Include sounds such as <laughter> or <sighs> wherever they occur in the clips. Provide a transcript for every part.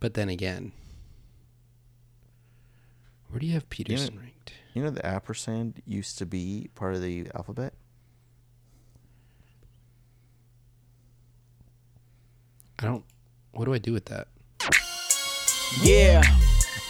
But then again, where do you have Peterson know- ranked? You know the ampersand used to be part of the alphabet. I don't. What do I do with that? Yeah.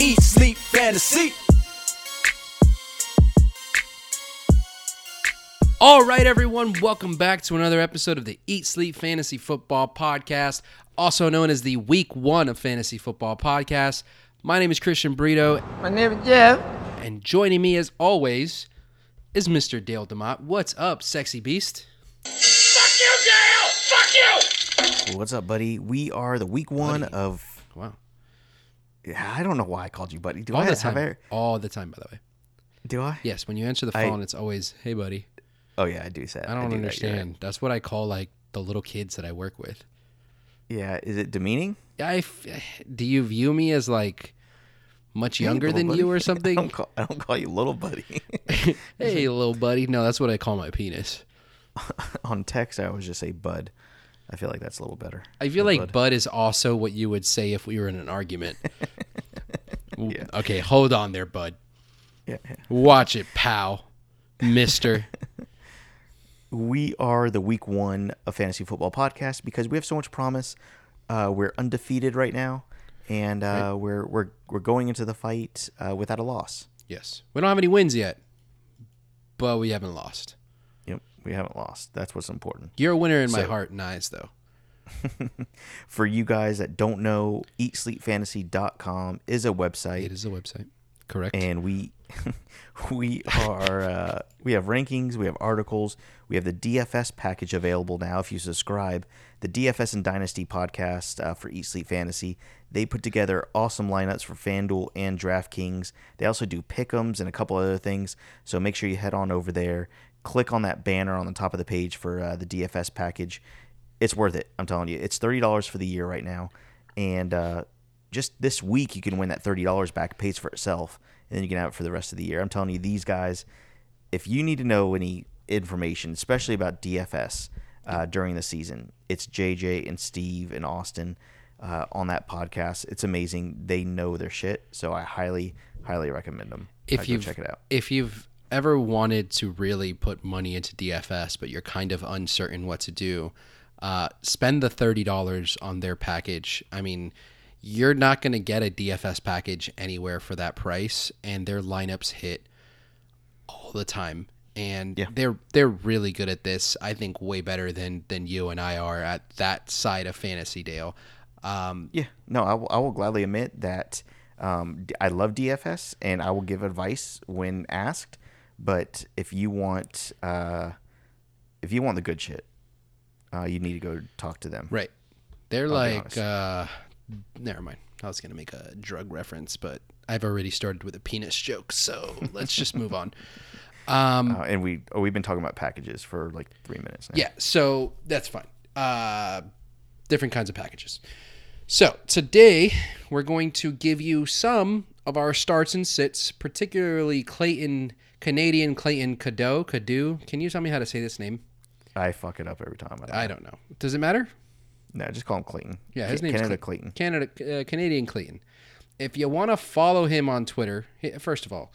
Eat, sleep, fantasy. All right, everyone, welcome back to another episode of the Eat Sleep Fantasy Football Podcast, also known as the Week One of Fantasy Football Podcast. My name is Christian Brito, My name is Jeff. and joining me as always is Mr. Dale Demott. What's up, sexy beast? Fuck you, Dale! Fuck you! What's up, buddy? We are the week one Buddy. of. Wow, Yeah, I don't know why I called you buddy. Do all I the time, I? all the time. By the way, Do I? yes. When you answer the I- phone, it's always, "Hey, buddy." Oh yeah, I do say. that. I don't do that, you're right. understand. That's what I call like the little kids that I work with. Yeah, is it demeaning? I f- do you view me as like much younger little than buddy. you or <laughs> I something? don't call, I don't call you little buddy. <laughs> hey, little buddy. No, that's what I call my penis. <laughs> On text, I always just say bud. I feel like that's a little better. I feel like bud. bud is also what you would say if we were in an argument. <laughs> Yeah. Okay, hold on there, bud. Yeah, yeah. Watch it, pal. Mister. <laughs> We are the week one of fantasy football podcast because we have so much promise. Uh, we're undefeated right now, and uh, we're we're we're going into the fight uh, without a loss. yes. We don't have any wins yet, but we haven't lost. We haven't lost. That's what's important. You're a winner in my heart and eyes, though. <laughs> For you guys that don't know, eatsleepfantasy.com is a website. It is a website. Correct. and we <laughs> we are uh, we have rankings, we have articles, we have the DFS package available now. If you subscribe, the DFS and Dynasty podcast uh, for Eat Sleep Fantasy, they put together awesome lineups for FanDuel and DraftKings. They also do pick'ems and a couple other things. So make sure you head on over there, click on that banner on the top of the page for uh, the DFS package. It's worth it. I'm telling you, it's thirty dollars for the year right now, and uh, just this week you can win that thirty dollars back. It pays for itself, and then you can have it for the rest of the year. I'm telling you, these guys, if you need to know any information, especially about DFS uh, during the season, it's JJ and Steve and Austin uh, on that podcast. It's amazing. They know their shit, so I highly, highly recommend them. if you check it out, if you've ever wanted to really put money into DFS, but you're kind of uncertain what to do, uh, spend the thirty dollars on their package. I mean, you're not going to get a DFS package anywhere for that price, and their lineups hit all the time. And Yeah. they're they're really good at this. I think way better than than you and I are at that side of fantasy, Dale. Um, Yeah, no, I will, I will gladly admit that um, I love DFS and I will give advice when asked. But if you want, uh, if you want the good shit, uh, you need to go talk to them. Right. They're be like, uh, never mind. I was going to make a drug reference, but I've already started with a penis joke. So <laughs> let's just move on. Um, Uh, and we oh, we've been talking about packages for like three minutes now. yeah. So that's fine. Uh, different kinds of packages. So today we're going to give you some of our starts and sits, particularly Clayton, Canadian Clayton Cadieux. Cadieux. Can you tell me how to say this name? I fuck it up every time. I don't I don't know. Does it matter? No, just call him Clayton. Yeah, his name's Canada Clay- Clayton. Canada, uh, Canadian Clayton. If you want to follow him on Twitter, he- first of all,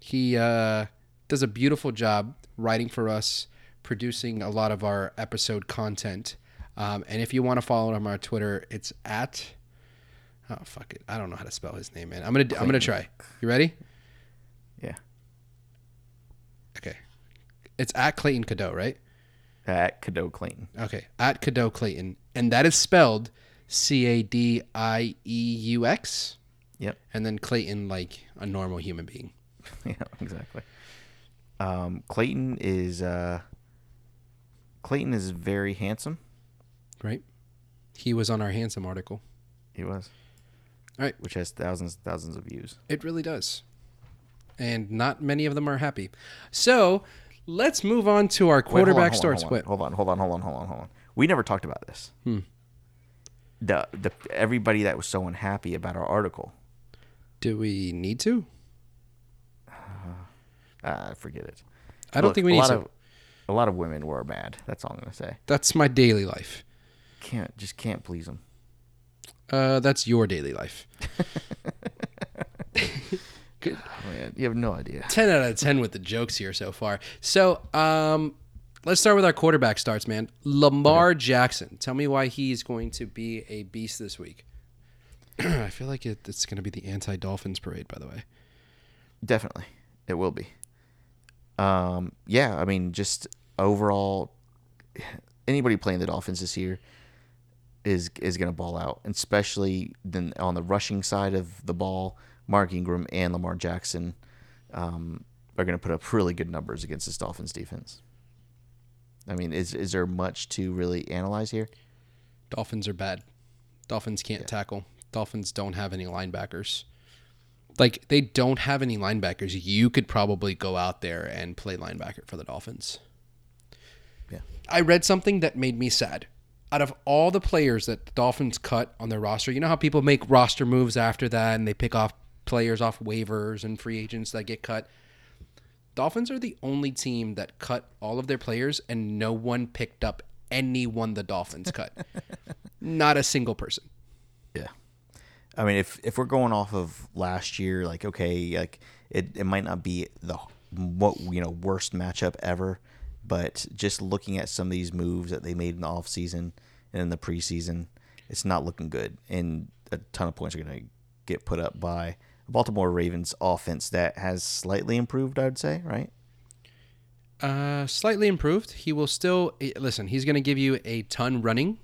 he uh, does a beautiful job writing for us, producing a lot of our episode content. Um, and if you want to follow him on Twitter, it's at oh fuck it, I don't know how to spell his name, man. I'm gonna I'm gonna try. You ready? Okay, it's at Clayton Cadieux, right? at Cadieux Clayton. Okay, at Cadieux Clayton, and that is spelled C A D I E U X. Yep. and then Clayton like a normal human being. <laughs> yeah, exactly. Um, Clayton is uh, Clayton is very handsome. right? He was on our handsome article. He was. All right. which has thousands thousands of views. It really does. And not many of them are happy. So let's move on to our Wait, hold on, quarterback starts. hold on, Hold on, hold on, hold on, hold on, hold on. We never talked about this. Hmm. The the everybody that was so unhappy about our article. Do we need to? Uh, <sighs> forget it. I don't Look, think we need to. Of, a lot of women were mad. That's all I'm gonna say. That's my daily life. Can't just can't please them. Uh, that's your daily life. <laughs> Oh, man, you have no idea. 10 out of 10 with the jokes here so far. So, um, let's start with our quarterback starts, man. Lamar Jackson. Tell me why he's going to be a beast this week. <clears throat> I feel like it, it's going to be the anti Dolphins parade, by the way. Definitely, it will be. Um, yeah, I mean, just overall, <sighs> anybody playing the Dolphins this year is is going to ball out, and especially then on the rushing side of the ball. Mark Ingram and Lamar Jackson um, are going to put up really good numbers against this Dolphins defense. I mean, is is there much to really analyze here? Dolphins are bad. Dolphins can't tackle. Dolphins don't have any linebackers. Like, they don't have any linebackers. You could probably go out there and play linebacker for the Dolphins. Yeah. I read something that made me sad. Out of all the players that the Dolphins cut on their roster, you know how people make roster moves after that and they pick off players off waivers and free agents that get cut? Dolphins are the only team that cut all of their players and no one picked up anyone the Dolphins cut. <laughs> Not a single person. Yeah. I mean, if if we're going off of last year, like okay, like it, it might not be the what you know worst matchup ever, but just looking at some of these moves that they made in the off season and in the preseason, it's not looking good, and a ton of points are going to get put up by Baltimore Ravens offense that has slightly improved. I would say, right? Uh, slightly improved. He will still eh, listen. He's going to give you a ton running,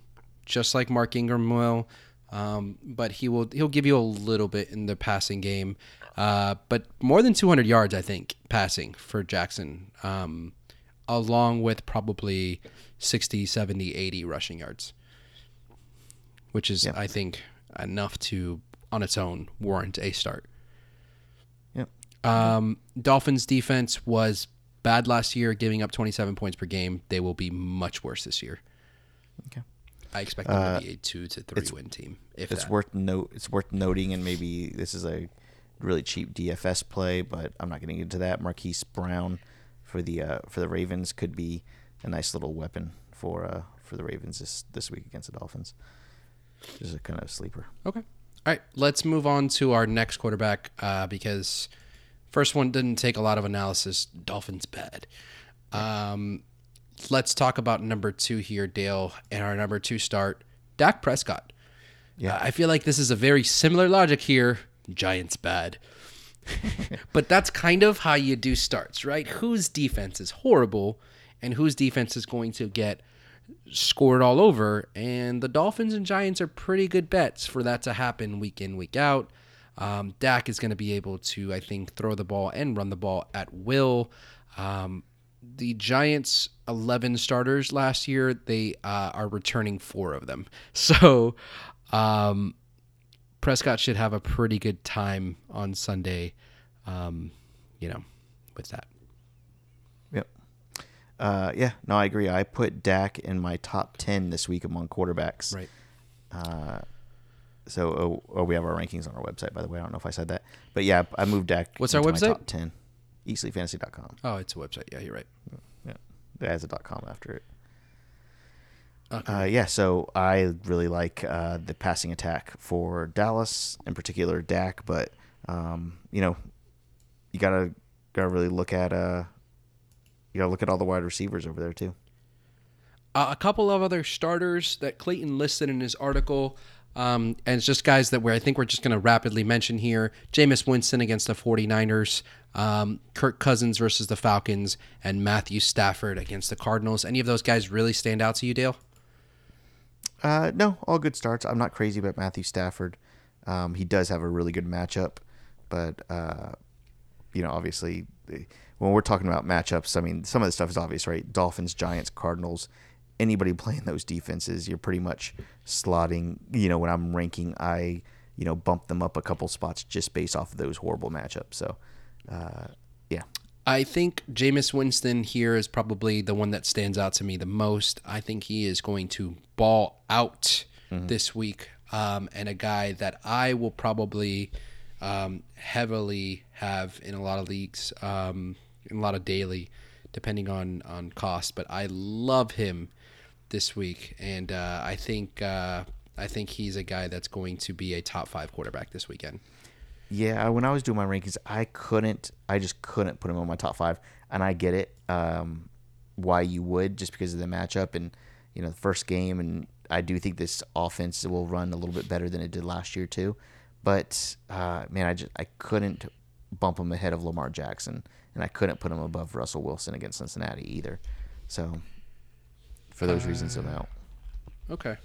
just like Mark Ingram will. Um, but he will he'll give you a little bit in the passing game. Uh, but more than 200 yards, I think, passing for Jackson. Um, along with probably 60, 70, 80 rushing yards, which is Yep. I think enough to on its own warrant a start. Yep. Um, Dolphins defense was bad last year, giving up 27 points per game. They will be much worse this year. Okay. I expect them to be a two to three win team. If it's that. worth note it's worth noting and maybe this is a really cheap DFS play, but I'm not getting into that. Marquise Brown for the uh, for the Ravens could be a nice little weapon for uh, for the Ravens this this week against the Dolphins. Just a kind of sleeper. Okay. All right. Let's move on to our next quarterback uh, because first one didn't take a lot of analysis. Dolphins bad. Um, let's talk about number two here, Dale, and our number two start, Dak Prescott. Yeah. Uh, I feel like this is a very similar logic here. Giants bad. <laughs> but that's kind of how you do starts, right? Whose defense is horrible and whose defense is going to get scored all over. And the Dolphins and Giants are pretty good bets for that to happen week in, week out. Um, Dak is going to be able to, I think, throw the ball and run the ball at will. Um, the Giants' 11 starters last year, they uh, are returning four of them. <laughs> So um, Prescott should have a pretty good time on Sunday, um, you know, with that. Yep. Uh, yeah, no, I agree. I put Dak in my top ten this week among quarterbacks. Right. So, oh, oh, we have our rankings on our website, by the way. I don't know if I said that, but yeah, I moved Dak. What's our website? top ten. EatSleepFantasy.com. Oh, it's a website. Yeah, you're right. Yeah, it has a .com after it. Okay. Uh, yeah, so I really like uh, the passing attack for Dallas, in particular Dak. But um, you know, you gotta gotta really look at uh, you gotta look at all the wide receivers over there too. Uh, a couple of other starters that Clayton listed in his article. Um, and it's just guys that we're, I think we're just going to rapidly mention here. Jameis Winston against the 49ers, um, Kirk Cousins versus the Falcons, and Matthew Stafford against the Cardinals. Any of those guys really stand out to you, Dale? Uh, no, all good starts. I'm not crazy about Matthew Stafford. Um, he does have a really good matchup, but uh, you know, obviously, when we're talking about matchups, I mean, some of the stuff is obvious, right? Dolphins, Giants, Cardinals. Anybody playing those defenses, you're pretty much slotting. You know, when I'm ranking, I you know, bump them up a couple spots just based off of those horrible matchups. So, uh, yeah. I think Jameis Winston here is probably the one that stands out to me the most. I think he is going to ball out this week, um, and a guy that I will probably um, heavily have in a lot of leagues, um, in a lot of daily, depending on on cost. But I love him this week, and uh, I think uh, I think he's a guy that's going to be a top five quarterback this weekend. Yeah, when I was doing my rankings, I couldn't. I just couldn't put him on my top five, and I get it. Um, why you would just because of the matchup and you know the first game, and I do think this offense will run a little bit better than it did last year too. But uh, man, I just I couldn't bump him ahead of Lamar Jackson, and I couldn't put him above Russell Wilson against Cincinnati either. So for those reasons, I'm out. Okay,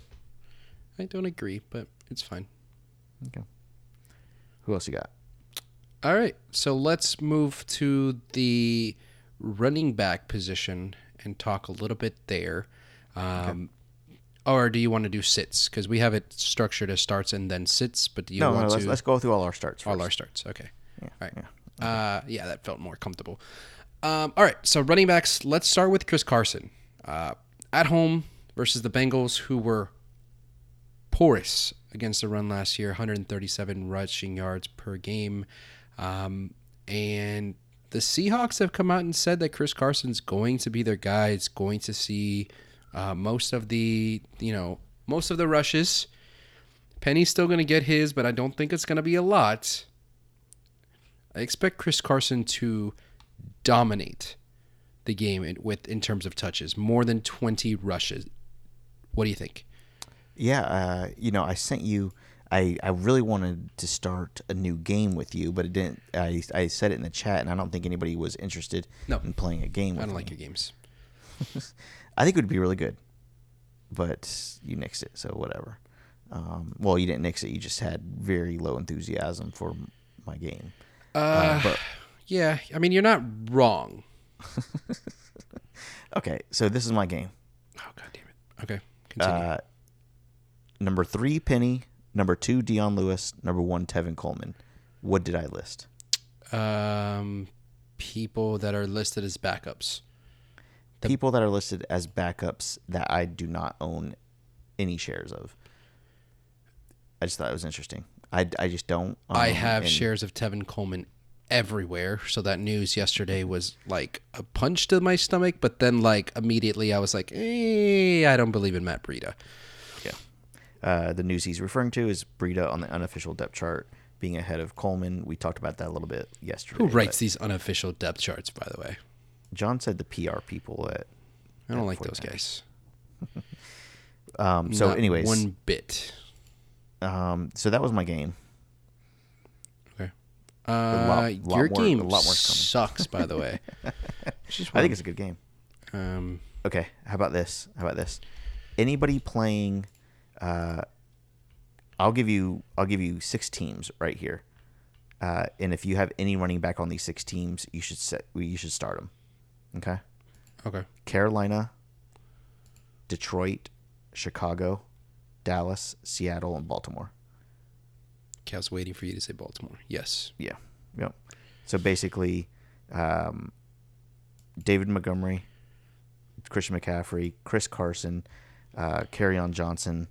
I don't agree, but it's fine. Okay. Who else you got? All right, so let's move to the running back position and talk a little bit there. Um, Or do you want to do sits? Because we have it structured as starts and then sits, but do you No, no, want let's, to let's go through all our starts. all our starts? Okay, Yeah, all right. yeah. Uh, yeah, that felt more comfortable. Um, all right, so running backs. Let's start with Chris Carson uh, at home versus the Bengals, who were porous against the run last year, 137 rushing yards per game, um, and the Seahawks have come out and said that Chris Carson's going to be their guy. It's going to see uh, most of the, you know, most of the rushes. Penny's still going to get his, but I don't think it's going to be a lot. I expect Chris Carson to dominate the game in, with in terms of touches, more than 20 rushes. What do you think? Yeah, uh, you know, I sent you. I, I really wanted to start a new game with you, but it didn't. I, I said it in the chat, and I don't think anybody was interested No. in playing a game with I don't me. like your games. <laughs> I think it would be really good, but you nixed it, so whatever. Um, well, you didn't nix it. You just had very low enthusiasm for my game. Uh, but <sighs> yeah, I mean you're not wrong. <laughs> okay, so this is my game. Oh god damn it. Okay, continue. Uh, number three, Penny. Number two, Dion Lewis. Number one, Tevin Coleman. What did I list? um, people that are listed as backups. People that are listed as backups that I do not own any shares of. I just thought it was interesting. I, I just don't. I um, have shares of Tevin Coleman everywhere. So that news yesterday was like a punch to my stomach, but then like immediately I was like, eh, I don't believe in Matt Breida. Yeah. Uh, the news he's referring to is Breida on the unofficial depth chart being ahead of Coleman. We talked about that a little bit yesterday. Who writes these unofficial depth charts, by the way? John said the PR people at. I don't at like those guys. <laughs> Um, so, Not anyways, one bit. um, so that was my game. Okay. lot- Uh, lot your more- game a lot more sucks, by the way. <laughs> I think it's a good game. um, Okay, how about this? How about this? Anybody playing? Uh, I'll give you. I'll give you six teams right here, uh, and if you have any running back on these six teams, you should set. You should start them. Okay. okay. Carolina, Detroit, Chicago, Dallas, Seattle, and Baltimore. I was waiting for you to say Baltimore. Yes. Yeah. Yep. So basically, um, David Montgomery, Christian McCaffrey, Chris Carson, uh, on Johnson,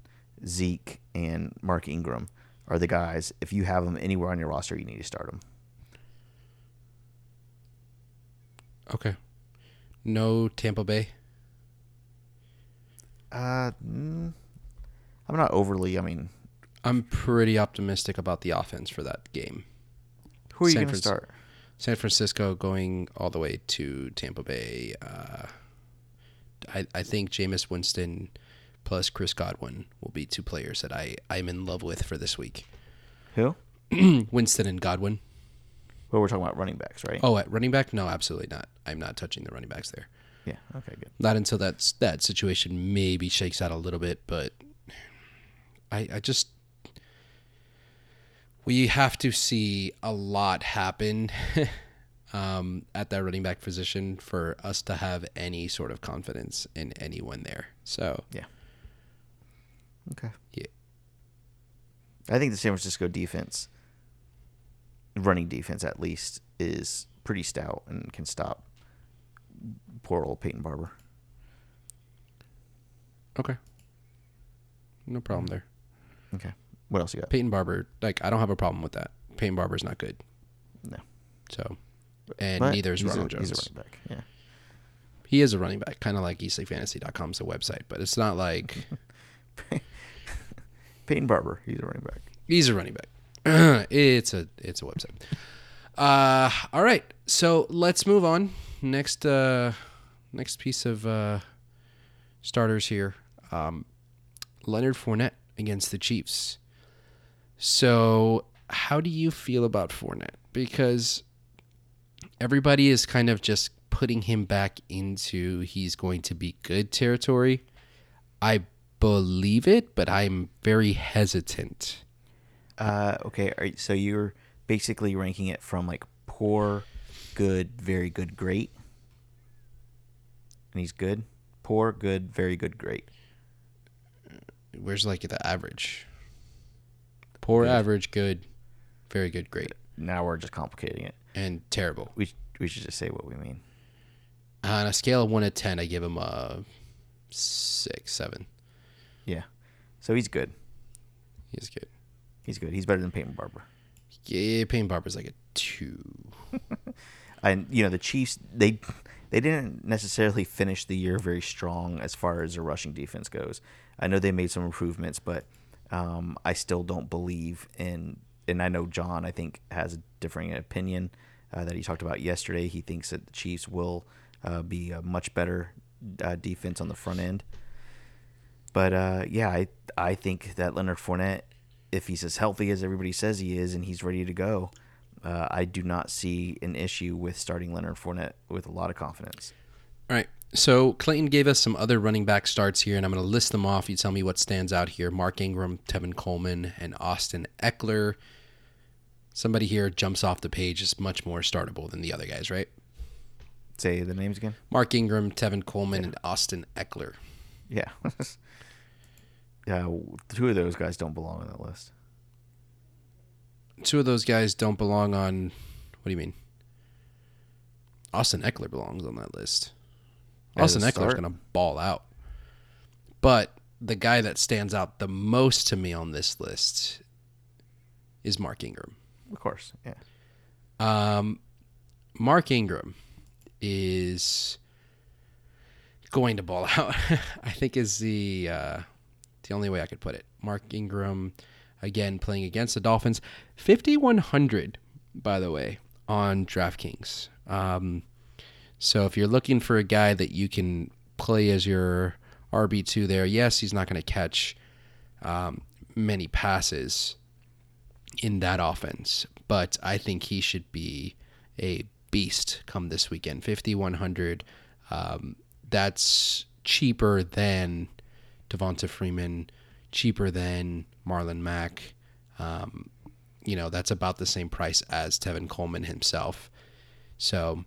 Zeke, and Mark Ingram are the guys. If you have them anywhere on your roster, you need to start them. Okay. No Tampa Bay. Uh, mm, I'm not overly. I mean, I'm pretty optimistic about the offense for that game. who are you going to start? San Francisco going all the way to Tampa Bay. Uh, I, I think Jameis Winston plus Chris Godwin will be two players that I, I'm in love with for this week. Who? <clears throat> Winston and Godwin. Well, we're talking about running backs, right? Oh, at running back? No, absolutely not. I'm not touching the running backs there. Yeah. Okay. Good. Not until that's that situation maybe shakes out a little bit, but I I just we have to see a lot happen <laughs> um, at that running back position for us to have any sort of confidence in anyone there. So Yeah. Okay. Yeah. I think the San Francisco defense, running defense at least, is pretty stout and can stop poor old Peyton Barber. Okay. No problem there. Okay. What else you got? Peyton Barber, like I don't have a problem with that. Peyton Barber's not good. No. So, and But neither is he's a- Ronald Jones. He's a running back. Yeah. He is a running back, kind of like eatsleepfantasy.com's a website, but it's not like <laughs> Peyton Barber. He's a running back. he's a running back. <clears throat> it's a it's a website. Uh, all right, so let's move on. Next, uh, next piece of uh, starters here. Um, Leonard Fournette against the Chiefs. So, how do you feel about Fournette? Because everybody is kind of just putting him back into he's going to be good territory. I believe it, but I'm very hesitant. Uh, okay. Are, so you're basically ranking it from like poor, good, very good, great. And he's good. Poor, good, very good, great. Where's like the average? Poor, Good. average, good, very good, great, Now we're just complicating it. and terrible. We we should just say what we mean. Uh, on a scale of one to ten, I give him a six, seven. Yeah. So he's good. He's good. He's good. He's better than Peyton Barber. Yeah, Peyton Barber's like a two. <laughs> And you know the Chiefs they they didn't necessarily finish the year very strong as far as their rushing defense goes. I know they made some improvements, but um, I still don't believe in. And I know John I think has a differing opinion uh, that he talked about yesterday. He thinks that the Chiefs will uh, be a much better uh, defense on the front end. But uh, yeah, I I think that Leonard Fournette, if he's as healthy as everybody says he is, and he's ready to go, uh, I do not see an issue with starting Leonard Fournette with a lot of confidence. All right. So Clayton gave us some other running back starts here, and I'm going to list them off. You tell me what stands out here: Mark Ingram, Tevin Coleman, and Austin Ekeler. Somebody here jumps off the page is much more startable than the other guys, right? Say the names again. Mark Ingram, Tevin Coleman, and Austin Ekeler. Yeah. <laughs> yeah, two of those guys don't belong on that list. Two of those guys don't belong on. What do you mean? Austin Ekeler belongs on that list. Austin Ekeler's going to ball out. But the guy that stands out the most to me on this list is Mark Ingram. Of course. Yeah. Um, Mark Ingram is going to ball <laughs> out. I think is the uh, the only way I could put it. Mark Ingram again playing against the Dolphins, fifty one hundred by the way on DraftKings. Um, so if you're looking for a guy that you can play as your RB two there, yes, he's not going to catch um, many passes in that offense, but I think he should be a beast come this weekend. 5100 um, that's cheaper than Devonta Freeman, cheaper than Marlon Mack. Um, you know, that's about the same price as Tevin Coleman himself. So,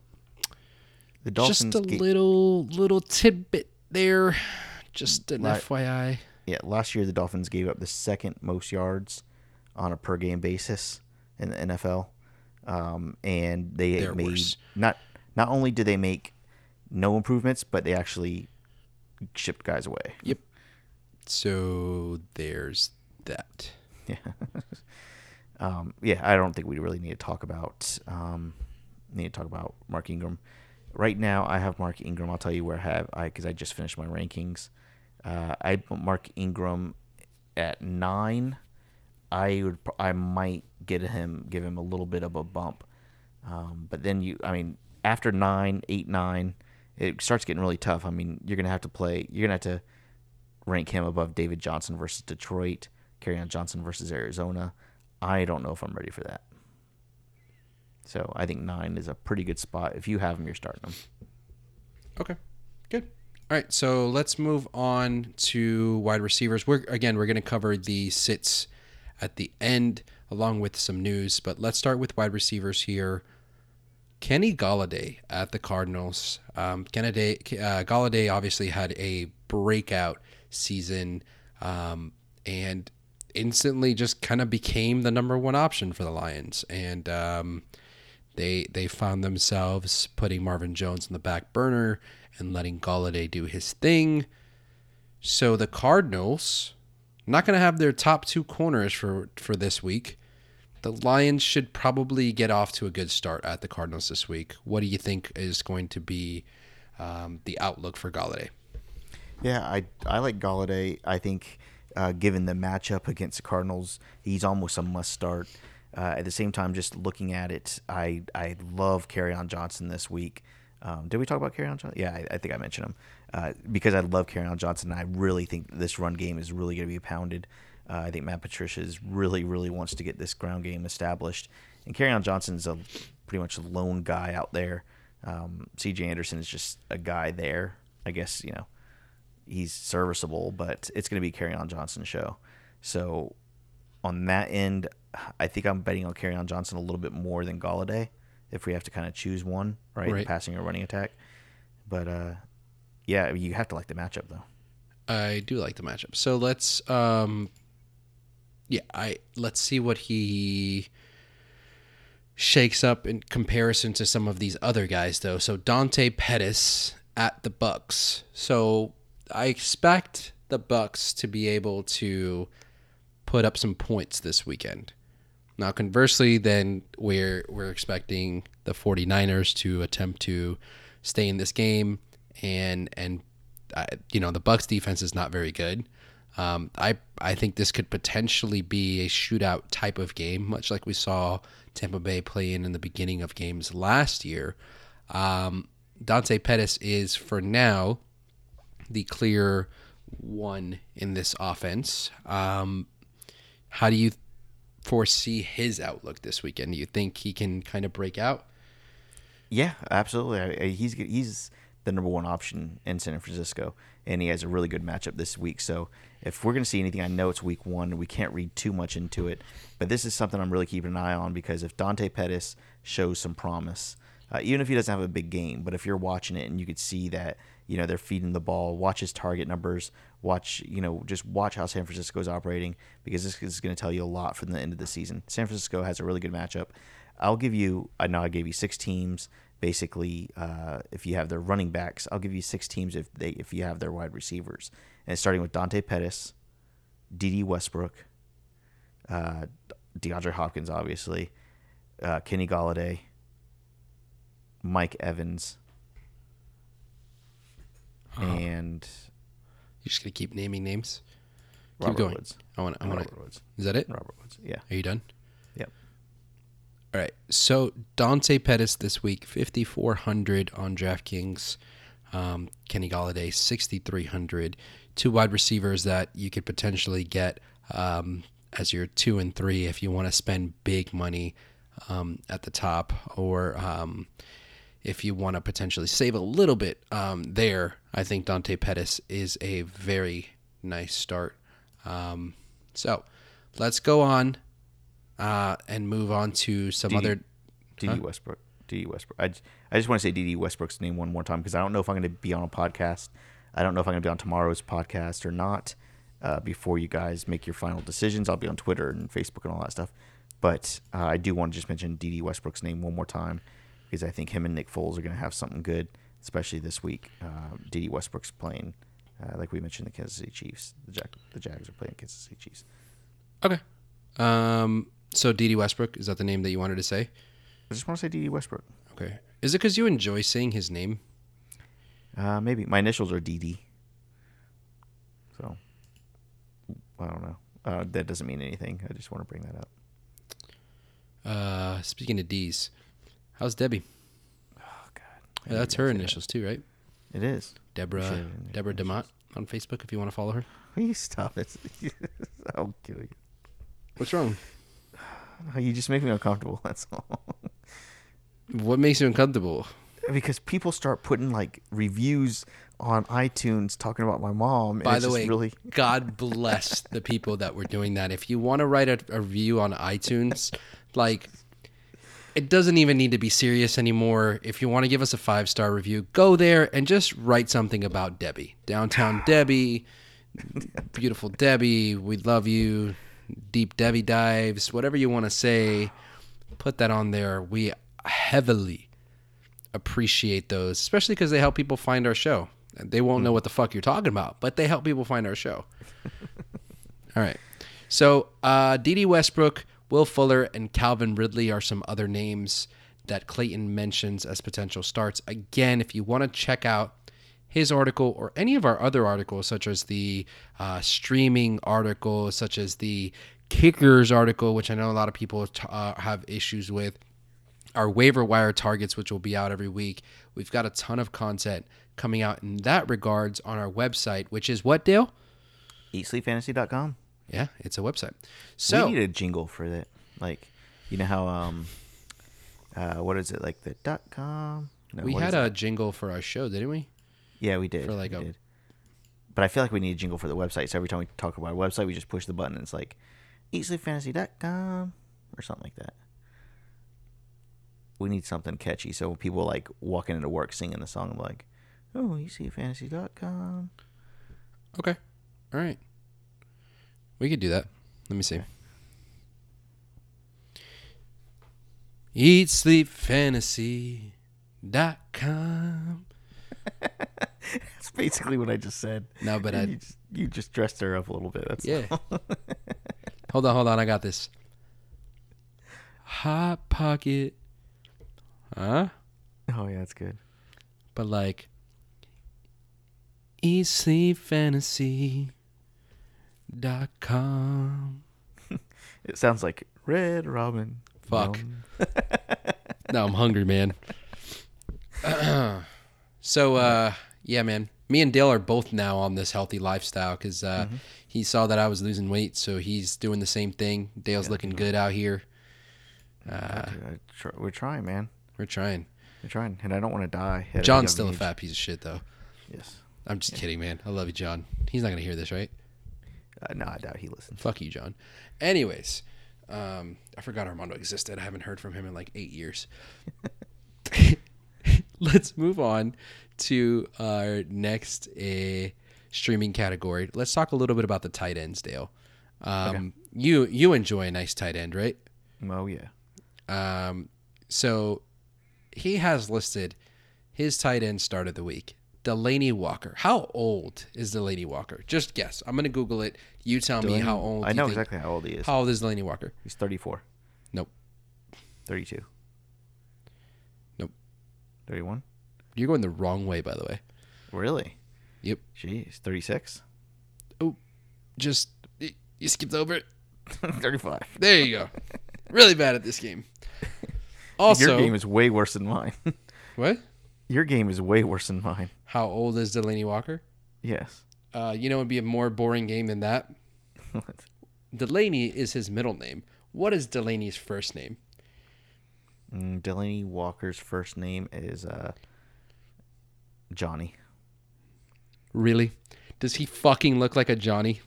The Dolphins just a little little tidbit there, just an. FYI. Yeah, last year the Dolphins gave up the second most yards on a per game basis in the NFL, um, and they They're made worse. not not only did they make no improvements, but they actually shipped guys away. Yep. So there's that. Yeah, <laughs> um, yeah. I don't think we really need to talk about um, need to talk about Mark Ingram right now. I have Mark Ingram. I'll tell you where I have I because I just finished my rankings. Uh, I put Mark Ingram at nine. I would I might get him give him a little bit of a bump, um, but then you I mean after nine eight nine it starts getting really tough. I mean you're gonna have to play you're gonna have to rank him above David Johnson versus Detroit, on Johnson versus Arizona. I don't know if I'm ready for that. So I think nine is a pretty good spot. If you have them, you're starting them. Okay, good. All right, so let's move on to wide receivers. We're again we're going to cover the sits at the end along with some news, but let's start with wide receivers here. Kenny Golladay at the Cardinals. Um, Kennedy, uh, Golladay obviously had a breakout season, um, and instantly just kind of became the number one option for the Lions, and um, they they found themselves putting Marvin Jones in the back burner and letting Golladay do his thing. So the Cardinals not going to have their top two corners for for this week. The Lions should probably get off to a good start at the Cardinals this week. What do you think is going to be um, the outlook for Golladay? Yeah, I I like Golladay. I think uh, given the matchup against the Cardinals, he's almost a must start. Uh, at the same time, just looking at it, I I love on Johnson this week. Um, did we talk about Kerryon Johnson? Yeah, I, I, think I mentioned him uh, because I love Kerryon Johnson. And I really think this run game is really going to be pounded. Uh, I think Matt Patricia really really wants to get this ground game established, and Kerryon Johnson is a pretty much a lone guy out there. Um, C.J. Anderson is just a guy there. I guess you know he's serviceable, but it's going to be Kerryon Johnson's show. So on that end, I think I'm betting on Kerryon Johnson a little bit more than Golladay if we have to kind of choose one, right? right. Passing or running attack. But uh, yeah, you have to like the matchup though. I do like the matchup. So let's um yeah, I let's see what he shakes up in comparison to some of these other guys though. So Dante Pettis at the Bucs. So I expect the Bucs to be able to put up some points this weekend. Now conversely, then we're we're expecting the 49ers to attempt to stay in this game and and uh, you know the Bucs defense is not very good. Um, I I think this could potentially be a shootout type of game, much like we saw Tampa Bay play in in the beginning of games last year. Um, Dante Pettis is for now the clear one in this offense. Um, how do you foresee his outlook this weekend? Do you think he can kind of break out? Yeah, absolutely. He's he's the number one option in San Francisco, and he has a really good matchup this week. So if we're going to see anything, I know it's week one. And we can't read too much into it, but this is something I'm really keeping an eye on because if Dante Pettis shows some promise, uh, even if he doesn't have a big game, but if you're watching it and you could see that you know they're feeding the ball, watch his target numbers, watch you know just watch how San Francisco is operating because this is going to tell you a lot from the end of the season. San Francisco has a really good matchup. I'll give you. I know I gave you six teams. Basically, uh, if you have their running backs, I'll give you six teams if they if you have their wide receivers, and starting with Dante Pettis, Dede Westbrook, uh, DeAndre Hopkins, obviously, uh, Kenny Golladay, Mike Evans, uh-huh. and you're just gonna keep naming names. Robert keep going. Woods. I want. I want. Robert Woods. Is that it? Robert Woods. Yeah. Are you done? Yep. All right. So Dante Pettis this week, 5400 on DraftKings. Um, Kenny Golladay, 6300. Two wide receivers that you could potentially get um, as your two and three if you want to spend big money um, at the top, or um, if you want to potentially save a little bit um, there. I think Dante Pettis is a very nice start. Um, so let's go on uh, and move on to some other. Dede huh? Westbrook. Dede Westbrook. I just, I just want to say Dede Westbrook's name one more time because I don't know if I'm going to be on a podcast. I don't know if I'm going to be on tomorrow's podcast or not. Uh, before you guys make your final decisions, I'll be on Twitter and Facebook and all that stuff. But uh, I do want to just mention Dede Westbrook's name one more time because I think him and Nick Foles are going to have something good, especially this week. Uh, Dede Westbrook's playing, uh, like we mentioned, the Kansas City Chiefs. The, Jag- the Jags are playing Kansas City Chiefs. Okay. Um, so Dede Westbrook is that the name that you wanted to say? I just want to say Dede Westbrook. Okay. Is it because you enjoy saying his name? Uh, maybe my initials are DD. So I don't know. Uh, that doesn't mean anything. I just want to bring that up. Uh, speaking of D's, how's Debbie? God, yeah, that's her initials that. too, right? It is Deborah Deborah Demott on Facebook. If you want to follow her, please stop it. <laughs> I'll kill you. What's wrong? <sighs> You just make me uncomfortable. <laughs> That's all. What makes you uncomfortable? Because people start putting like reviews on iTunes talking about my mom. By the way, really... <laughs> God bless the people that were doing that. If you want to write a, a review on iTunes, like it doesn't even need to be serious anymore. If you want to give us a five star review, go there and just write something about Debbie. Downtown <sighs> Debbie, beautiful Debbie, we love you. deep Debbie dives, whatever you want to say, put that on there. We heavily appreciate those, especially because they help people find our show. They won't know what the fuck you're talking about, but they help people find our show. <laughs> All right. So, uh, Dede Westbrook, Will Fuller, and Calvin Ridley are some other names that Clayton mentions as potential starts. Again, if you want to check out his article or any of our other articles, such as the uh, streaming article, such as the kickers article, which I know a lot of people uh, have issues with, our waiver wire targets, which will be out every week. We've got a ton of content coming out in that regards on our website, which is what, Dale? EatSleepFantasy.com. Yeah, it's a website. So we need a jingle for that. Like, you know how um, uh, what is it like the dot com? No, we had is it? a jingle for our show, didn't we? yeah, we did for like we a- did. But I feel like we need a jingle for the website. So every time we talk about our website, we just push the button and it's like EatSleepFantasy.com or something like that. We need something catchy so when people like walking into work singing the song, I'm like, oh, EatSleepFantasy.com. Okay. All right. We could do that. Let me see. Eat Sleep Fantasy dot com. <laughs> That's basically what I just said. No, but you I just, you just dressed her up a little bit. That's yeah. <laughs> hold on, hold on. I got this. Hot pocket. Huh? Oh yeah, that's good. But like Eat Sleep Fantasy dot com. <laughs> It sounds like Red Robin. Fuck. <laughs> No, I'm hungry, man. <clears throat> so, uh, yeah, man. Me and Dale are both now on this healthy lifestyle because uh, Mm-hmm. he saw that I was losing weight, so he's doing the same thing. Dale's looking good out here. Uh, Dude, I tr- we're trying, man. we're trying. We're trying, and I don't want to die. John's still a fat piece of shit, though. Yes. I'm just kidding, man. I love you, John. He's not gonna hear this, right? Uh, no, I doubt he listens. Fuck you, John. Anyways, um, I forgot Armando existed. I haven't heard from him in like eight years. <laughs> Let's move on to our next uh, streaming category. Let's talk a little bit about the tight ends, Dale. Um, You you enjoy a nice tight end, right? Oh yeah. Um, so he has listed his tight end start of the week. Delanie Walker. How old is Delanie Walker? Just guess. I'm gonna Google it. You tell me how old. I know exactly how old he is. How old is Delanie Walker? He's 34. Nope. 32. Nope. 31. You're going the wrong way, by the way. Really? Yep. Jeez, 36. Oh, just you skipped over it. <laughs> 35. There you go. really bad at this game. <laughs> Also, Your game is way worse than mine. <laughs> what? Your game is way worse than mine. How old is Delanie Walker? Yes. Uh, you know, it'd be a more boring game than that. <laughs> Delanie is his middle name. What is Delanie's first name? Mm, Delanie Walker's first name is uh, Johnny. Really? Does he fucking look like a Johnny?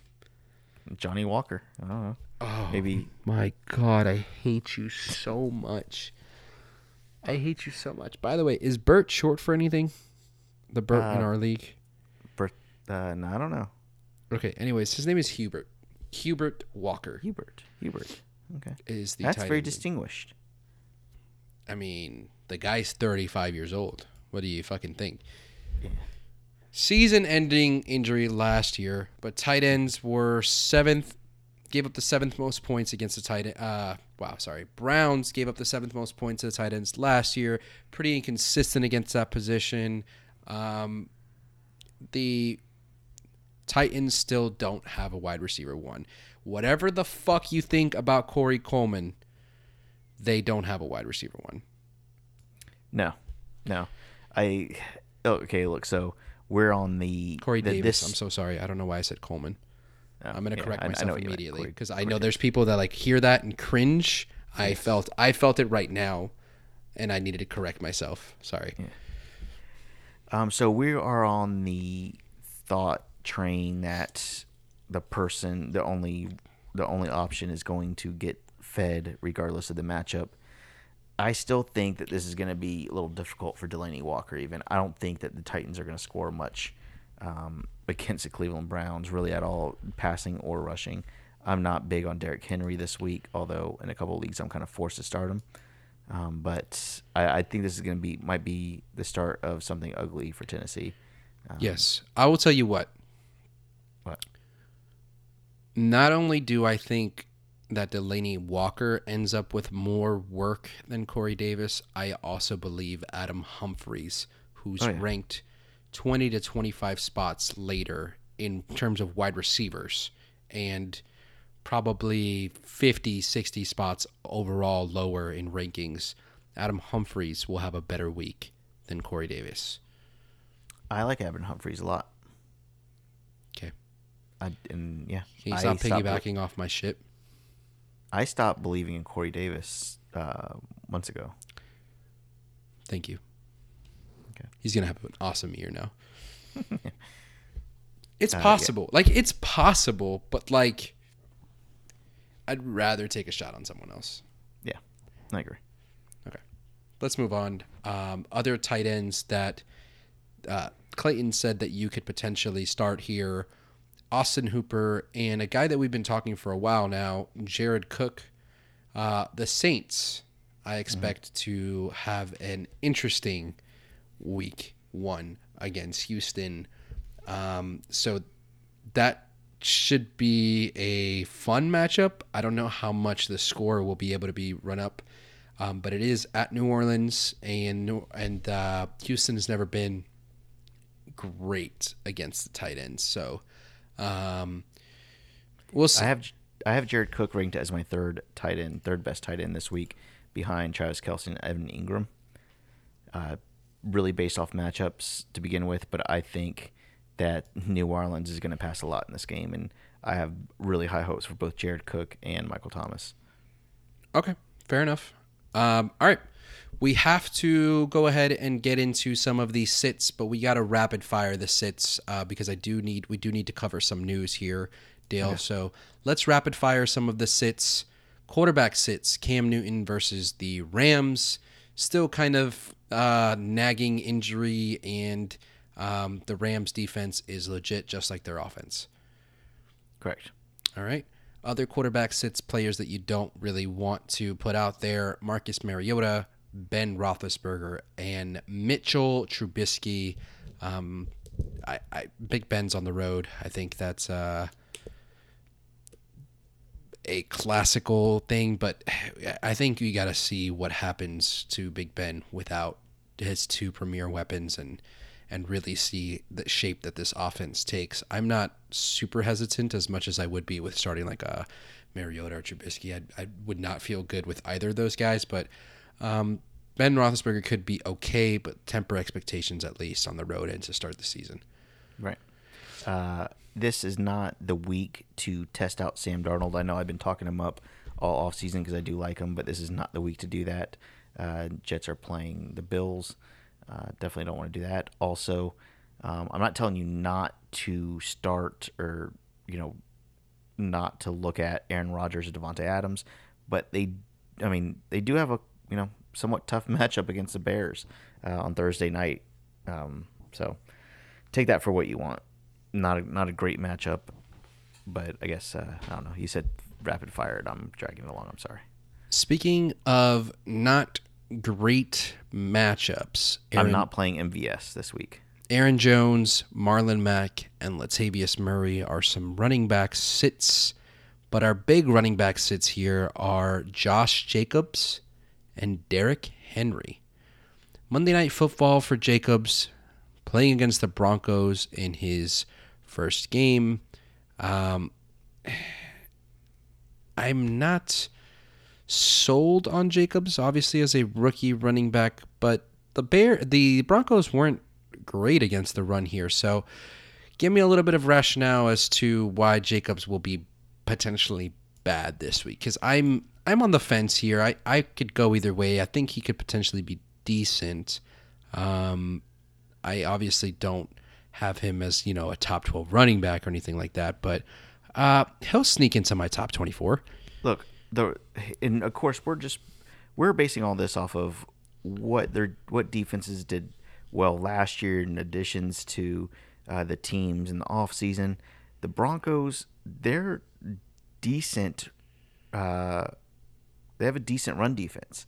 Johnny Walker. I don't know. Oh, Maybe my God, I hate you so much. I hate you so much. By the way, is Bert short for anything? The Bert in Uh, our league? birth. Uh, no, I don't know. Okay, anyways, his name is Hubert. Hubert Walker Hubert. Hubert. Okay. is the That's very distinguished. I mean, the guy's 35 years old. What do you fucking think? Season ending injury last year, but tight ends were seventh, gave up the seventh most points against the tight. Uh, wow, sorry. Browns gave up the seventh most points to the tight ends last year. Pretty inconsistent against that position. Um, the Titans still don't have a wide receiver one. Whatever the fuck you think about Corey Coleman, they don't have a wide receiver one. No, no. I. Oh, okay, look. So we're on the Corey the, Davis. This, I'm so sorry. I don't know why I said Coleman. Oh, I'm gonna yeah, correct I- I myself what immediately because I know there's people that like hear that and cringe. I felt I felt it right now, and I needed to correct myself. Sorry. Um, so we are on the thought train that the person, the only, the only option is going to get fed regardless of the matchup. I still think that this is going to be a little difficult for Delanie Walker. Even I don't think that the Titans are going to score much um, against the Cleveland Browns, really at all, passing or rushing. I'm not big on Derrick Henry this week, although in a couple of leagues I'm kind of forced to start him. Um, but I, I think this is going to be might be the start of something ugly for Tennessee. Um, Yes, I will tell you what. What? Not only do I think that Delanie Walker ends up with more work than Corey Davis, I also believe Adam Humphries, who's Oh, yeah. ranked 20 to 25 spots later in terms of wide receivers and probably 50, 60 spots overall lower in rankings. Adam Humphries will have a better week than Corey Davis. I like Evan Humphries a lot. Okay. I, and yeah, Can you I stop stopped- piggybacking off my shit? I stopped believing in Corey Davis uh, months ago. Thank you. Okay. He's gonna have an awesome year now. <laughs> it's Uh, yeah. possible. Like it's possible, but like I'd rather take a shot on someone else. Yeah, I agree. Okay. Let's move on. Um, other tight ends that uh, Clayton said that you could potentially start here Austin Hooper and a guy that we've been talking for a while now, Jared Cook. Uh, the Saints, I expect to have an interesting week one against Houston. Um, so that should be a fun matchup. I don't know how much the score will be able to be run up, um, but it is at New Orleans, and and uh, Houston has never been great against the tight ends. So um, we'll see. I have I have Jared Cook ranked as my third tight end, third best tight end this week, behind Travis Kelce and Evan Engram. Uh, really based off matchups to begin with, but I think that New Orleans is going to pass a lot in this game, and I have really high hopes for both Jared Cook and Michael Thomas. Okay, fair enough. Um, all right, we have to go ahead and get into some of these sits, but we got to rapid fire the sits uh, because I do need we do need to cover some news here, Dale. So let's rapid fire some of the sits. Quarterback sits: Cam Newton versus the Rams. Still kind of uh, nagging injury, and um, the Rams defense is legit, just like their offense. Correct. All right. Other quarterback sits players that you don't really want to put out there Marcus Mariota, Ben Roethlisberger, and Mitchell Trubisky. Um, I, I, Big Ben's on the road. I think that's uh, a classical thing, but <sighs> I think you got to see what happens to Big Ben without his two premier weapons and and really see the shape that this offense takes. I'm not super hesitant as much as I would be with starting like a Mariota or Trubisky. I, I would not feel good with either of those guys, but um, Ben Roethlisberger could be okay, but temper expectations at least on the road and to start the season. Right. Uh, this is not the week to test out Sam Darnold. I know I've been talking him up all off season because I do like him, but this is not the week to do that. Uh, Jets are playing the Bills. Uh, definitely don't want to do that. Also, um, I'm not telling you not to start or you know not to look at Aaron Rodgers or Davante Adams, but they, I mean, they do have a you know somewhat tough <laughs> matchup against the Bears uh, on Thursday night. Um, so take that for what you want. Not a, not a great matchup, but I guess uh, I don't know. You said rapid fire, and I'm dragging it along. I'm sorry. Speaking of not great matchups, Aaron, I'm not playing MVS this week. Aaron Jones, Marlon Mack, and Latavius Murray are some running back sits, but our big running back sits here are Josh Jacobs and Derrick Henry. Monday Night Football for Jacobs, playing against the Broncos in his first game. Um, <sighs> I'm not sold on Jacobs, obviously as a rookie running back, but the Bear, the Broncos weren't great against the run here. So, give me a little bit of rationale as to why Jacobs will be potentially bad this week. Because I'm I'm on the fence here. I I could go either way. I think he could potentially be decent. Um, I obviously don't have him as you know a top twelve running back or anything like that, but uh, he'll sneak into my top twenty four. Look, the and of course we're just we're basing all this off of what their what defenses did well last year in additions to uh, the teams in the off season. The Broncos, they're decent. Uh, they have a decent run defense.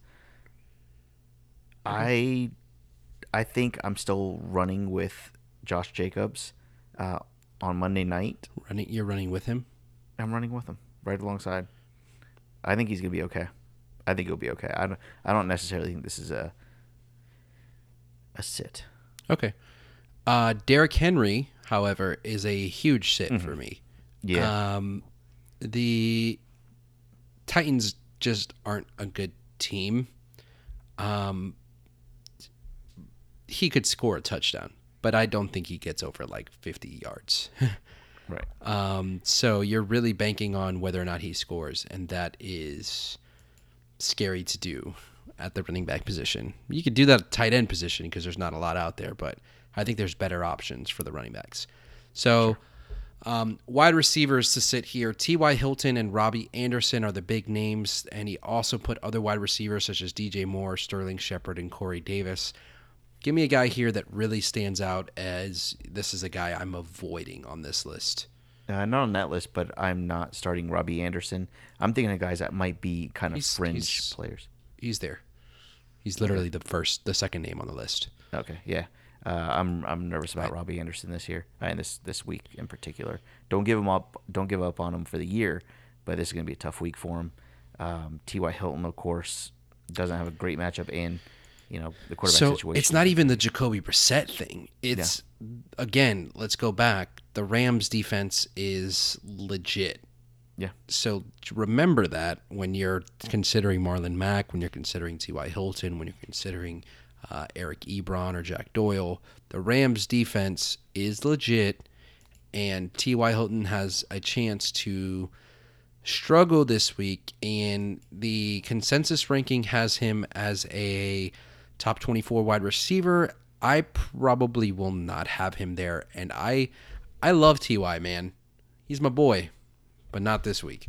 I, I think I'm still running with Josh Jacobs uh, on Monday night. Running, you're running with him. I'm running with him right alongside. I think he's gonna be okay. I think he'll be okay. I don't. I don't necessarily think this is a a sit. Okay. Uh, Derrick Henry, however, is a huge sit for me. Yeah. Um, the Titans just aren't a good team. Um, he could score a touchdown, but I don't think he gets over like 50 yards. <laughs> right. um, so you're really banking on whether or not he scores, and that is scary to do at the running back position. You could do that at tight end position because there's not a lot out there, but I think there's better options for the running backs. So, um, wide receivers to sit here T.Y. Hilton and Robbie Anderson are the big names, and he also put other wide receivers such as DJ Moore, Sterling Shepard, and Corey Davis. Give me a guy here that really stands out as this is a guy I'm avoiding on this list. Uh, not on that list, but I'm not starting Robbie Anderson. I'm thinking of guys that might be kind of He's- fringe he's- players. He's there. He's literally the first, the second name on the list. Okay, yeah. Uh, I'm I'm nervous about Robbie Anderson this year uh, and this this week in particular. Don't give him up. Don't give up on him for the year, but this is going to be a tough week for him. Um, T.Y. Hilton, of course, doesn't have a great matchup, and you know the quarterback So situation. it's not even the Jacoby Brissett thing. It's again, let's go back. The Rams defense is legit. Yeah. So remember that when you're considering Marlon Mack, when you're considering T.Y. Hilton, when you're considering uh, Eric Ebron or Jack Doyle, the Rams defense is legit, and T.Y. Hilton has a chance to struggle this week. And the consensus ranking has him as a top 24 wide receiver. I probably will not have him there, and I, I love Ty man, he's my boy, but not this week.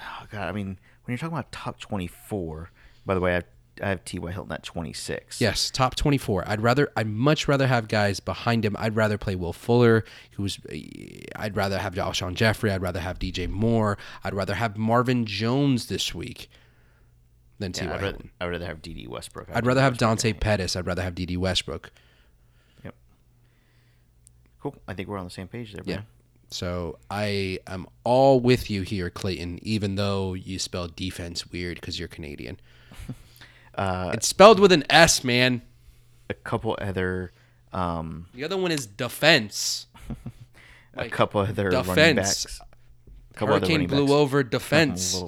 Oh, God, I mean, when you're talking about top 24, by the way, I have, I have T.Y. Hilton at 26. Yes, top 24. I'd rather, I'd much rather have guys behind him. I'd rather play Will Fuller, who's, I'd rather have Alshon Jeffery. I'd rather have DJ Moore. I'd rather have Marvin Jones this week than Yeah, T.Y. I'd, rather. I'd rather have Dede Westbrook. I'd rather have Dante Pettis. I'd rather have Dede Westbrook. Yep. Cool. I think we're on the same page there, Yeah. So I am all with you here, Clayton, even though you spell defense weird because you're Canadian. <laughs> Uh, it's spelled with an S, man. a couple other, um, The other one is defense. <laughs> a couple other running defense. backs. A couple other Hurricane running blew backs. over <laughs> defense.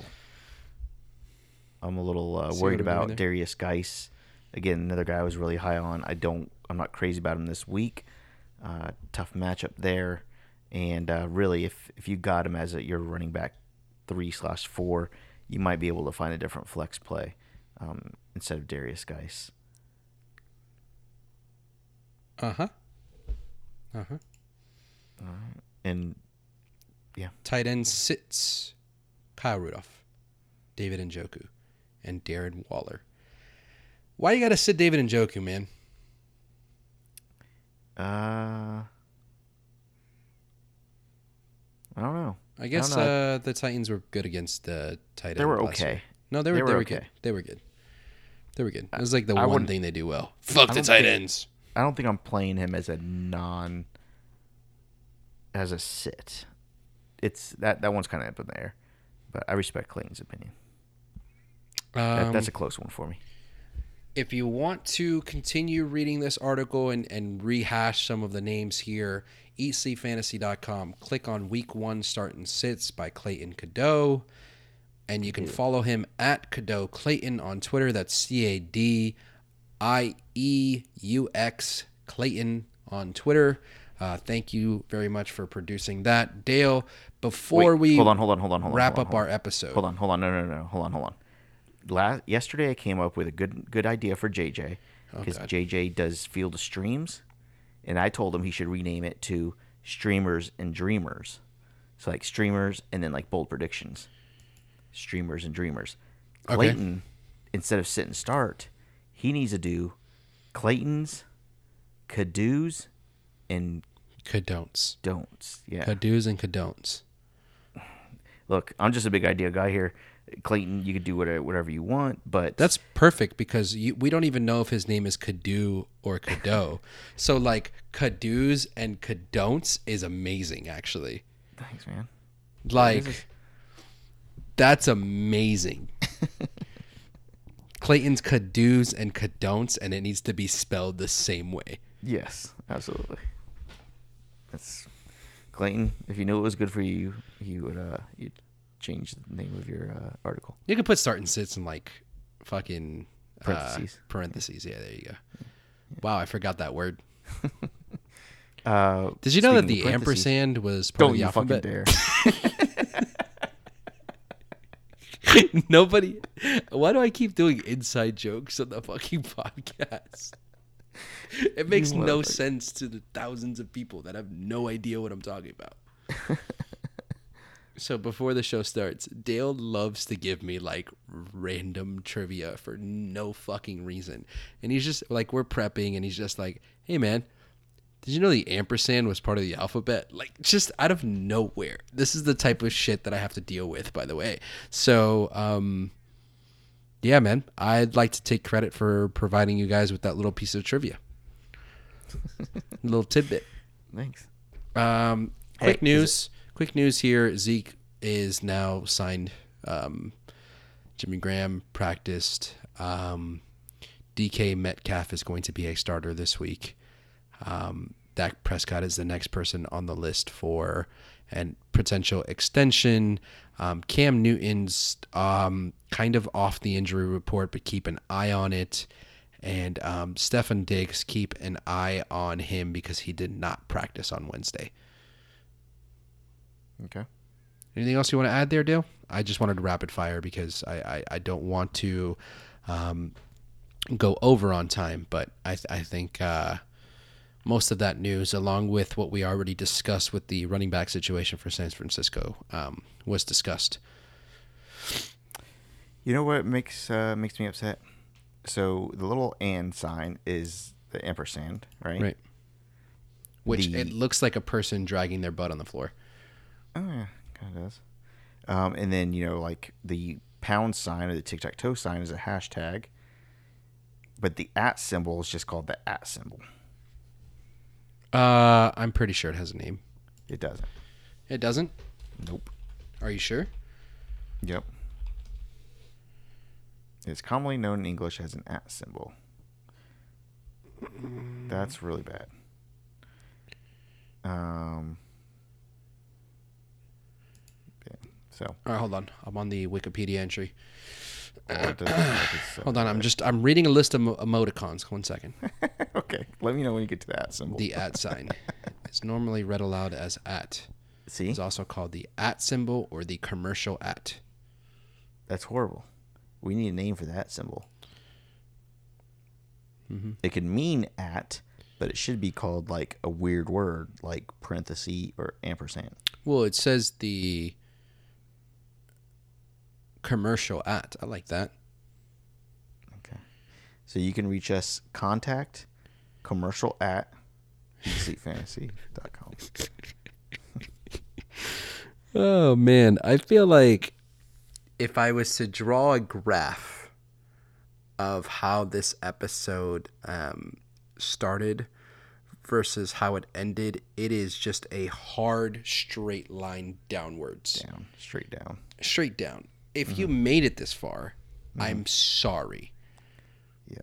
I'm a little uh, worried what we're doing about? Derrius Guice. Again, another guy I was really high on. I don't. I'm not crazy about him this week. Uh, tough matchup there, and uh, really, if if you got him as a, your running back three slash four, you might be able to find a different flex play um, instead of Derrius Guice. Uh huh. Uh huh. And yeah. Tight end sits Kyle Rudolph, David and Njoku, and Darren Waller. Why you got to sit David Njoku, man? uh, I don't know. I guess know. uh, the Titans were good against the tight end. They were okay. year. No, they were, They they were were, good. okay. They were good. They were good. It was like the I one thing they do well. Fuck the tight think- ends. I don't think I'm playing him as a non as a sit. It's that that one's kind of up in the air, but I respect Clayton's opinion. That, Um, that's a close one for me. if you want to continue reading this article and, and rehash some of the names here, eatsleepfantasy.com. Click on week one start and sits by Clayton Cadieux. And you can follow him at Cadieux Clayton on Twitter. That's C A D I E U X Clayton on Twitter. Uh, thank you very much for producing that. Dale, before Wait, we hold on, hold on, hold on, hold on. wrap hold on, up hold our episode. Hold on, hold on, no, no, no, hold on, hold on. Last, yesterday I came up with a good good idea for JJ because oh, God. JJ does field of streams, and I told him he should rename it to streamers and dreamers. So like streamers and then like bold predictions, streamers and dreamers. Okay. Clayton, instead of sit and start, he needs to do Clayton's, Cadu's, and Cadon'ts. don'ts. Yeah. Cado's and Cadon'ts. look, I'm just a big idea guy here. Clayton, you could do whatever, whatever you want, but That's perfect because you, we don't even know if his name is Kadu or Kado. <laughs> so like Kadoos and Kadon'ts is amazing actually. thanks, man. Like is- that's amazing. <laughs> Clayton's Kadoos and Kadon'ts and it needs to be spelled the same way. Yes, absolutely. That's Clayton. If you knew it was good for you, you would uh you'd change the name of your uh, article. You could put start and sits in like fucking uh, Parentheses. parentheses. Yeah, there you go. Wow, I forgot that word. <laughs> Uh, Did you know that the ampersand was part Don't of the you fucking alphabet? dare! <laughs> Nobody. Why do I keep doing inside jokes on the fucking podcast? It makes no motherfucker. sense to the thousands of people that have no idea what I'm talking about. <laughs> so before the show starts, Dale loves to give me like random trivia for no fucking reason. And he's just like, we're prepping, and he's just like, hey man, did you know the ampersand was part of the alphabet? Like, just out of nowhere. This is the type of shit that I have to deal with, by the way. So, um, yeah, man, I'd like to take credit for providing you guys with that little piece of trivia, <laughs> little tidbit. Thanks. Um, Hey, quick is news. Quick news here. Zeke is now signed. Um, Jimmy Graham practiced. Um, DK Metcalf is going to be a starter this week. Um, Dak Prescott is the next person on the list for an potential extension. Um, Cam Newton's um, kind of off the injury report, but keep an eye on it. And um, Stefon Diggs, keep an eye on him because he did not practice on Wednesday. Okay. Anything else you want to add there, Dale? I just wanted to rapid fire because I, I, I don't want to um, go over on time, but I, th- I think uh, most of that news, along with what we already discussed with the running back situation for San Francisco, um, was discussed. You know what makes uh, makes me upset? So the little and sign is the ampersand, right? Right. Which The- it looks like a person dragging their butt on the floor. Oh yeah, kind of does. Um, and then you know, like the pound sign or the tic tac toe sign is a hashtag, but the at symbol is just called the at symbol. Uh, I'm pretty sure it has a name. It doesn't. It doesn't? Nope. Are you sure? Yep. It's commonly known in English as an at symbol. That's really bad. Um. Yeah. So. All right, hold on. I'm on the Wikipedia entry. well, it doesn't look like it's, Hold on. I'm just I'm reading a list of emoticons. One second. <laughs> okay. Let me know when you get to that symbol. The at sign <laughs> is normally read aloud as at. See, It's also called the at symbol or the commercial at. that's horrible. We need a name for that symbol. Mm-hmm. It could mean at, but it should be called like a weird word like parenthesis or ampersand. Well, it says the commercial at. I like that. Okay. So you can reach us contact commercial at sleepfantasy.com. <laughs> Oh man, I feel like if I was to draw a graph of how this episode um, started versus how it ended, it is just a hard straight line downwards, Down, straight down. straight down. If you mm-hmm. made it this far, I'm mm-hmm. sorry. Yeah.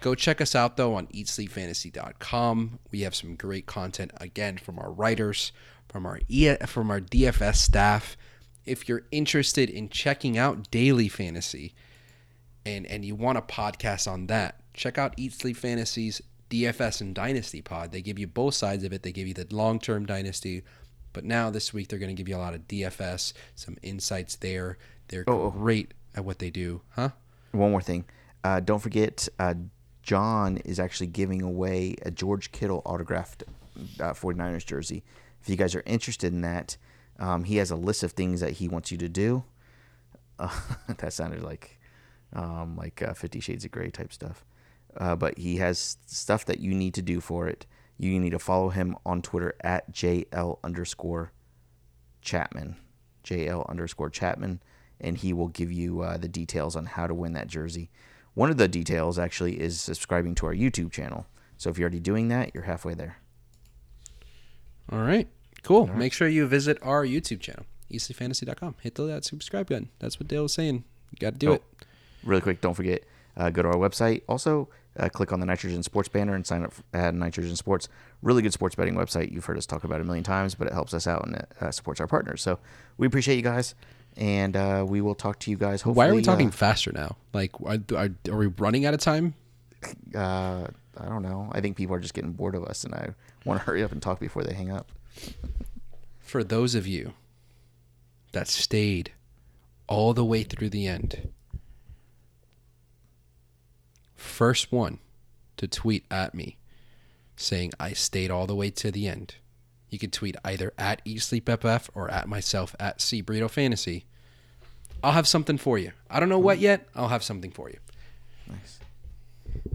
Go check us out though on eatsleepfantasy.com. We have some great content again from our writers, from our e- from our DFS staff. If you're interested in checking out daily fantasy and and you want a podcast on that, check out Eat Sleep Fantasies DFS and Dynasty Pod. They give you both sides of it. They give you the long-term dynasty, but now this week they're going to give you a lot of DFS, some insights there. They're Oh, oh. great at what they do, huh? One more thing. Uh, don't forget, uh, John is actually giving away a George Kittle autographed uh, 49ers jersey. If you guys are interested in that, um, he has a list of things that he wants you to do. Uh, <laughs> that sounded like um, like uh, Fifty Shades of Grey type stuff. Uh, but he has stuff that you need to do for it. You need to follow him on Twitter at JL underscore Chapman. JL underscore Chapman, and he will give you uh, the details on how to win that jersey. One of the details actually is subscribing to our YouTube channel. So if you're already doing that, you're halfway there. All right. Cool. Make sure you visit our YouTube channel, eatsleepfantasy.com. Hit the that subscribe button. That's what Dale was saying. You got to do Oh, it. Really quick, don't forget, uh, go to our website. Also, uh, click on the Nitrogen Sports banner and sign up at Nitrogen Sports. Really good sports betting website. You've heard us talk about it a million times, but it helps us out and it uh, supports our partners. So we appreciate you guys, and uh, we will talk to you guys. Hopefully, Why are we talking faster now? Like, are, are, are we running out of time? Uh, uh, I don't know. I think people are just getting bored of us, and I want to hurry up and talk before they hang up. For those of you that stayed all the way through the end, first one to tweet at me saying I stayed all the way to the end. You can tweet either at eSleepFF or at myself at Burrito Fantasy. I'll have something for you. I don't know what yet. I'll have something for you. Nice.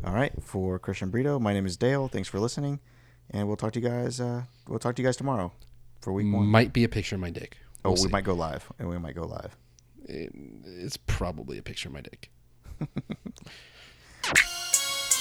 All right, for Christian Brito, my name is Dale. Thanks for listening, and we'll talk to you guys. Uh, we'll talk to you guys tomorrow for week one. Might be a picture of my dick. Oh, We'll we see. might go live, and we might go live. It's probably a picture of my dick. <laughs>